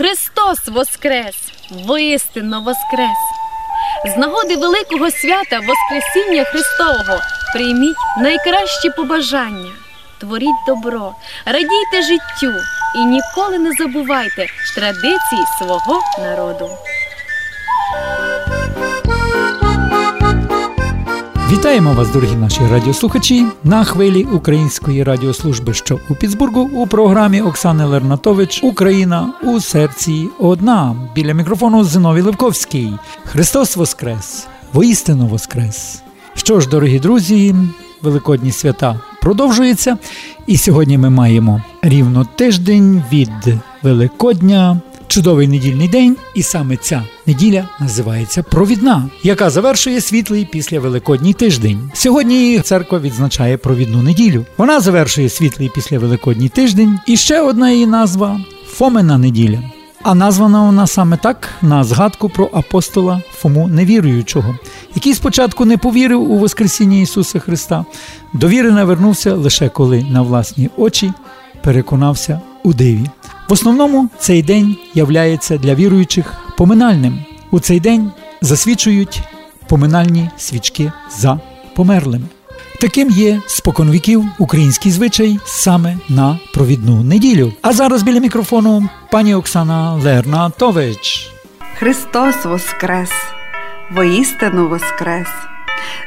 Христос Воскрес! Воістинно Воскрес! З нагоди великого свята Воскресіння Христового прийміть найкращі побажання, творіть добро, радійте життю і ніколи не забувайте традицій свого народу. Вітаємо вас, дорогі наші радіослухачі, на хвилі Української радіослужби, що у Піцбургу у програмі Оксани Лернатович Україна у серці одна. Біля мікрофону Зиновій Левковський. Христос Воскрес! Воістину Воскрес! Що ж, дорогі друзі, великодні свята продовжуються, і сьогодні ми маємо рівно тиждень від Великодня чудовий недільний день, і саме ця неділя називається Провідна, яка завершує світлий після Великодній тиждень. Сьогодні церква відзначає провідну неділю. Вона завершує світлий після Великодній тиждень. І ще одна її назва Фомина неділя. А названа вона саме так на згадку про апостола Фому невіруючого, який спочатку не повірив у Воскресіння Ісуса Христа, до віри навернувся лише коли на власні очі переконався у диві. В основному цей день являється для віруючих поминальним. У цей день засвічують поминальні свічки за померлими. Таким є споконвіків український звичай саме на провідну неділю. А зараз біля мікрофону пані Оксана Лернатович. Христос Воскрес! Воістину Воскрес!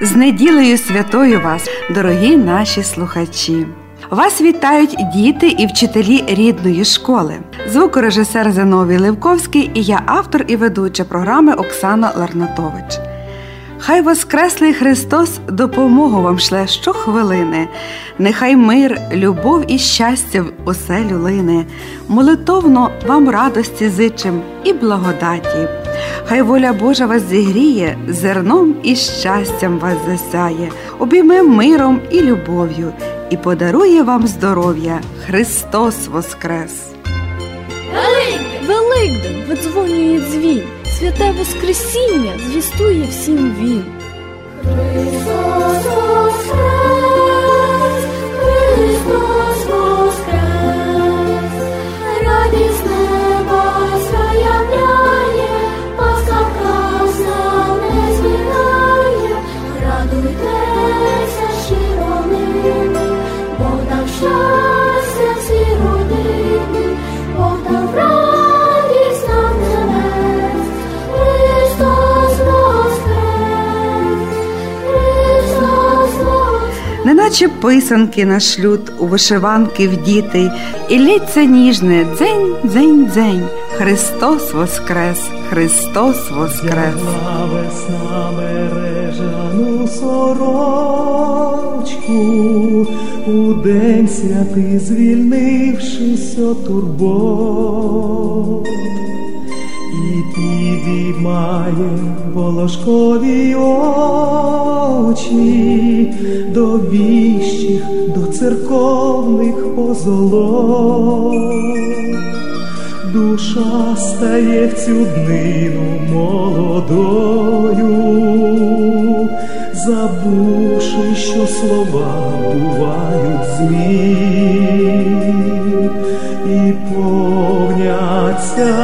З неділею святою вас, дорогі наші слухачі! Вас вітають діти і вчителі рідної школи. Звукорежисер Зиновій Левковський і я автор і ведуча програми Оксана Ларнатович. Хай Воскреслий Христос допомогу вам шле щохвилини, нехай мир, любов і щастя в оселю лине, молитовно вам радості зичим і благодаті. Хай воля Божа вас зігріє, зерном і щастям вас засяє, обійме миром і любов'ю, і подарує вам здоров'я Христос Воскрес! Великдень! Великдень видзвонює дзвін, святе Воскресіння звістує всім він. Христос Неначе писанки на шлют у вишиванки вдіти, і лється ніжне дзень, дзень, дзень. Христос Воскрес, Христос Воскрес. Вдягла весна бережану сорочку, у день святий звільнившись от турбот. І підіймає волошкові очі позолот. Душа стає в цю днину молодою, забувши, що слова бувають злі, і повняться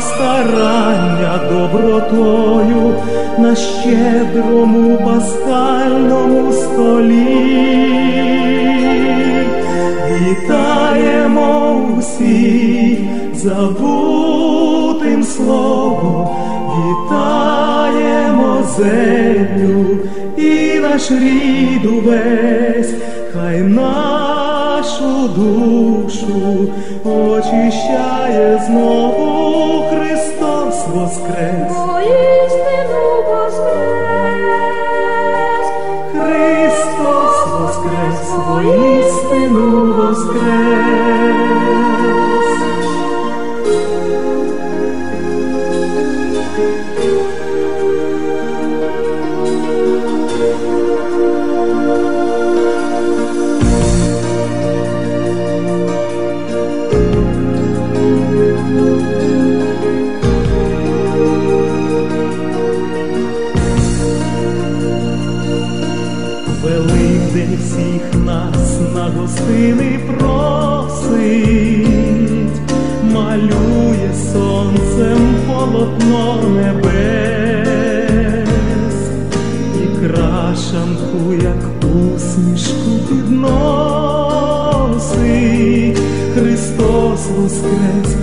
старання добротою на щедрому пасхальному столі. Вітаємо усіх забутим словом, вітаємо землю і наш рід увесь, хай нашу душу очищає знову Христос воскрес. Воістину книжку підносить Христос воскрес.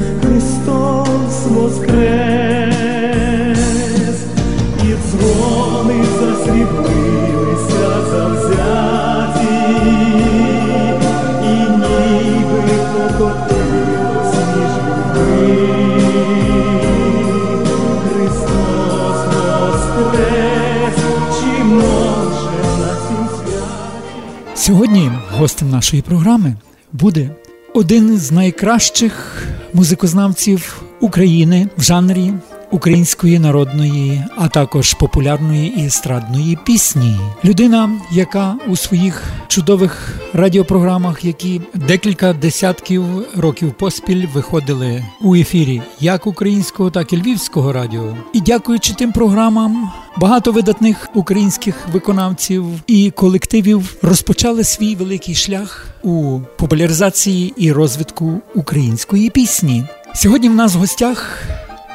Сьогодні гостем нашої програми буде один з найкращих музикознавців України в жанрі української народної, а також популярної і естрадної пісні. Людина, яка у своїх чудових радіопрограмах, які декілька десятків років поспіль виходили у ефірі як українського, так і львівського радіо. І дякуючи тим програмам, багато видатних українських виконавців і колективів розпочали свій великий шлях у популяризації і розвитку української пісні. Сьогодні в нас в гостях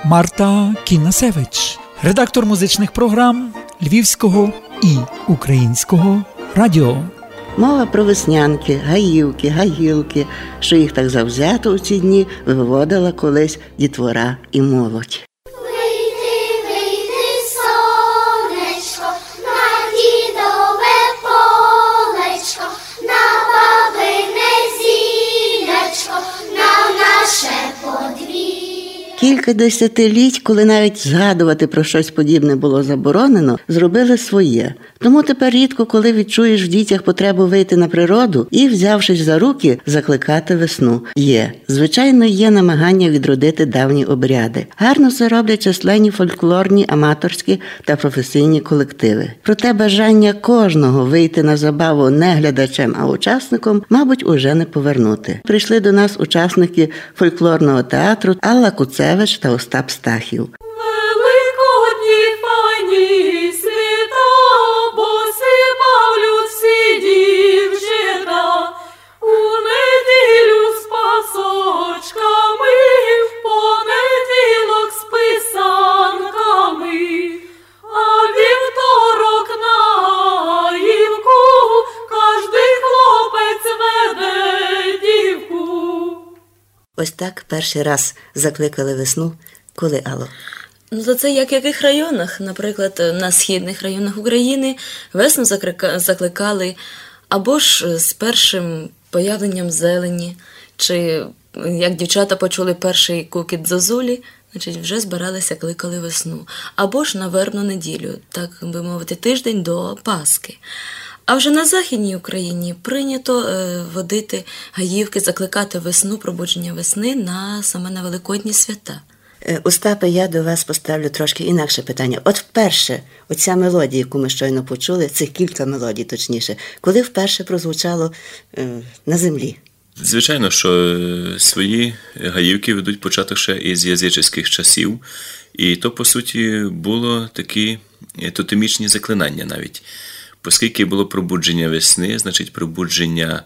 Марта Кінасевич, редактор музичних програм Львівського і українського радіо. Мова про веснянки, гаївки, гаїлки, що їх так завзято у ці дні виводила колись дітвора і молодь. Кілька десятиліть, коли навіть згадувати про щось подібне було заборонено, зробили своє. Тому тепер рідко, коли відчуєш в дітях потребу вийти на природу і, взявшись за руки, закликати весну. Є. Звичайно, є намагання відродити давні обряди. Гарно це роблять численні фольклорні, аматорські та професійні колективи. Проте бажання кожного вийти на забаву не глядачем, а учасником, мабуть, уже не повернути. Прийшли до нас учасники фольклорного театру Алла Куцевич та Остап Стахів. Ось так перший раз закликали весну. Коли Алло? Ну, то це як в яких районах? Наприклад, на східних районах України весну закликали або ж з першим появленням зелені, чи як дівчата почули перший кукіт зозулі, значить вже збиралися, кликали весну, або ж на вербну неділю, так би мовити, тиждень до Пасхи. А вже на Західній Україні прийнято е, водити гаївки, закликати весну, пробудження весни на саме на Великодні свята. Е, Остапе, я до вас поставлю трошки інакше питання. От вперше, оця мелодія, яку ми щойно почули, цих кілька мелодій, точніше, коли вперше прозвучало е, на землі? Звичайно, що свої гаївки ведуть початок ще із язичних часів, і то, по суті, було такі тотемічні заклинання навіть. Оскільки було пробудження весни, значить пробудження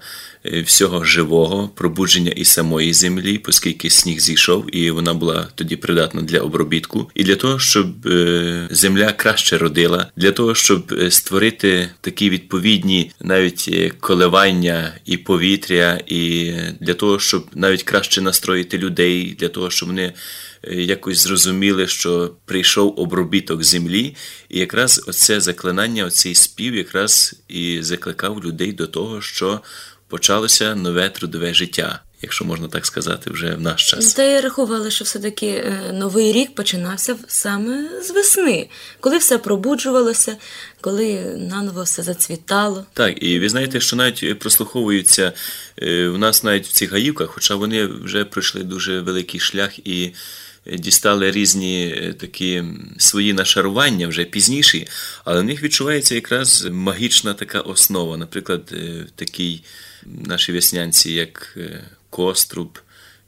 е, всього живого, пробудження і самої землі, оскільки сніг зійшов, і вона була тоді придатна для обробітку, і для того, щоб е, земля краще родила, для того, щоб е, створити такі відповідні навіть коливання і повітря, і для того, щоб навіть краще настроїти людей, для того, щоб вони якось зрозуміли, що прийшов обробіток землі, і якраз оце заклинання, оцей спів якраз і закликав людей до того, що почалося нове трудове життя, якщо можна так сказати, вже в наш час. Та й рахували, що все-таки е, новий рік починався саме з весни, коли все пробуджувалося, коли наново все зацвітало. Так, і ви знаєте, що навіть е, прослуховуються е, в нас навіть в цих гаївках, хоча вони вже пройшли дуже великий шлях і е, дістали різні е, такі свої нашарування вже пізніші, але в них відчувається якраз магічна така основа. Наприклад, е, в такій нашій веснянці, як е, Коструб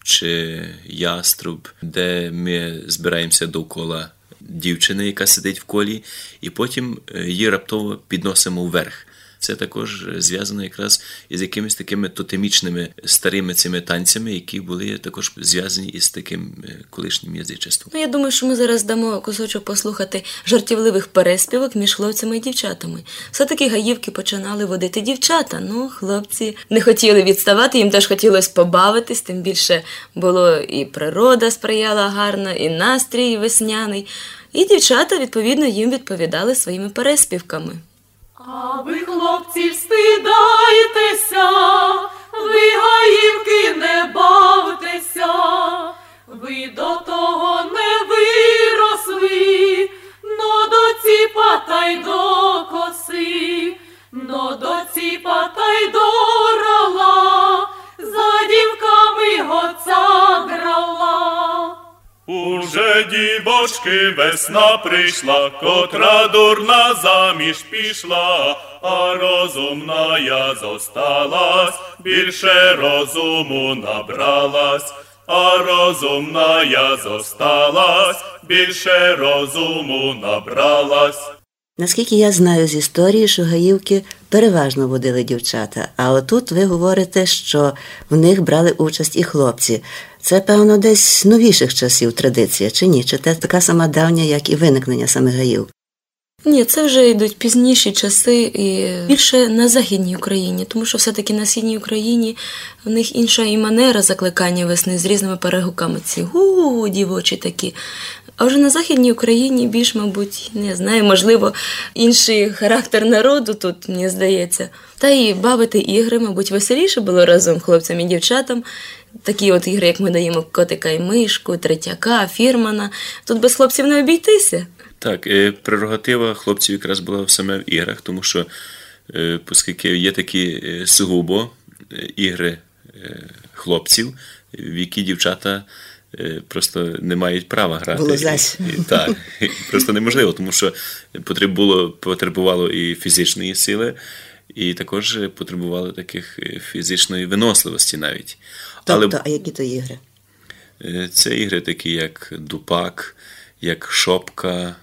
чи Яструб, де ми збираємося довкола дівчини, яка сидить в колі, і потім е, її раптово підносимо вверх. Це також зв'язано якраз із якимись такими тотемічними старими цими танцями, які були також зв'язані із таким е, колишнім язичеством. Ну, я думаю, що ми зараз дамо кусочок послухати жартівливих переспівок між хлопцями і дівчатами. Все-таки гаївки починали водити дівчата. Ну, хлопці не хотіли відставати, їм теж хотілося побавитись, тим більше було і природа сприяла гарно, і настрій весняний. І дівчата, відповідно, їм відповідали своїми переспівками. А ви, хлопці, встидайтеся, ви гаївки не бавтеся, ви до того не виросли, но до ціпа та й до коси, но до ціпа та й до рала, за дівками гоца грала. Уже дівочки весна прийшла, котра дурна заміж пішла, а розумна я зосталась, більше розуму набралась, а розумна я зосталась, більше розуму набралась. Наскільки я знаю з історії, що гаївки переважно водили дівчата, а отут ви говорите, що в них брали участь і хлопці. Це, певно, десь новіших часів традиція, чи ні? Чи це така сама давня, як і виникнення самих гаїв? Ні, це вже йдуть пізніші часи і більше на Західній Україні, тому що все-таки на Східній Україні в них інша і манера закликання весни з різними перегуками. Ці гу дівочі такі. А вже на Західній Україні більш, мабуть, не знаю, можливо, інший характер народу тут, мені здається. Та і бавити ігри, мабуть, веселіше було разом хлопцям і дівчатам. Такі от ігри, як ми даємо котика і мишку, третяка, фірмана. Тут без хлопців не обійтися. Так, е, прерогатива хлопців якраз була саме в іграх, тому що, е, оскільки є такі е, сугубо ігри хлопців, в які дівчата просто не мають права грати. Було Так, просто неможливо, тому що потреб було, потребувало і фізичної сили, і також потребувало таких е, фізичної виносливості навіть. Тобто, а які то ігри? Е, Це ігри такі, як дупак, як шопка,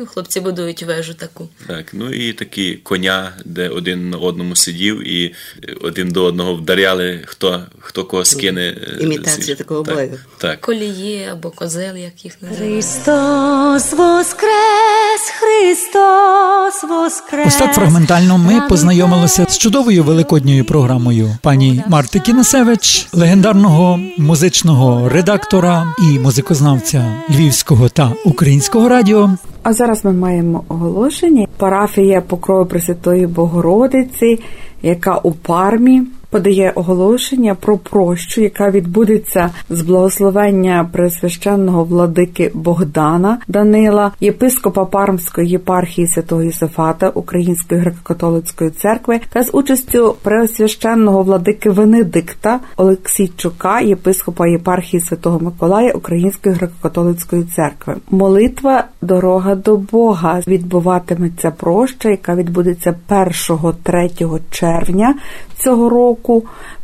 Ну, хлопці будують вежу таку. так, ну і такі коня, де один на одному сидів і е, один до одного вдаряли, хто, хто кого скине. Імітація такого так, бою. Так. Коліє або козел, як їх називають. Христос воскрес, Христос воскрес. Ось так фрагментально ми познайомилися з чудовою великодньою програмою пані Марти Кінесевич, легендарного музичного редактора і музикознавця Львівського та українського радіо. А зараз ми маємо оголошення. Парафія Покрови Пресвятої Богородиці, яка у пармі подає оголошення про прощу, яка відбудеться з благословення Пресвященного владики Богдана Данила, єпископа Пармської єпархії Святого Єсифата Української греко-католицької церкви та з участю Преосвященного владики Венедикта Олексійчука, єпископа єпархії Святого Миколая Української греко-католицької церкви. Молитва Дорога до Бога відбуватиметься проща, яка відбудеться 1-3 червня цього року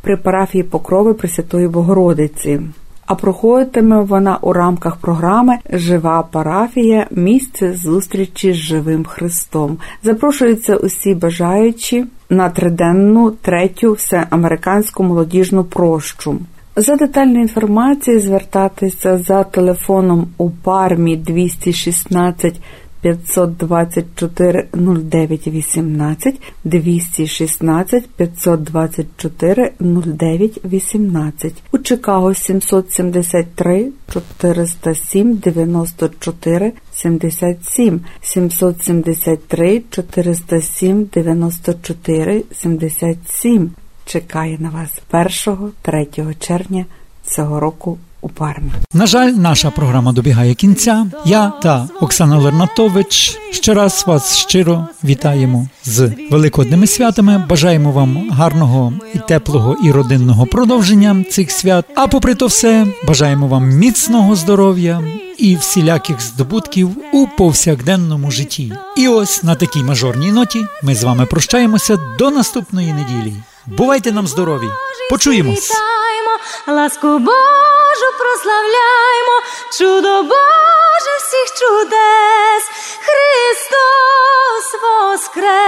при парафії Покрови Пресвятої Богородиці. А проходитиме вона у рамках програми Жива парафія місце зустрічі з живим Христом. Запрошуються усі бажаючі на триденну третю всеамериканську молодіжну прощу. За детальною інформацією звертатися за телефоном у пармі 216 524 09 18 216 524 09 18 у Чикаго 773 407 94 77 773 407 94 77 чекає на вас 1-3 червня цього року у Пармі. На жаль, наша програма добігає кінця. Я та Оксана Лернатович ще раз вас щиро вітаємо з великодними святами. Бажаємо вам гарного і теплого і родинного продовження цих свят. А попри то все, бажаємо вам міцного здоров'я і всіляких здобутків у повсякденному житті. І ось на такій мажорній ноті ми з вами прощаємося до наступної неділі. Бувайте нам здорові! Почуємось! Божу прославляймо, чудо Боже всіх чудес, Христос воскрес!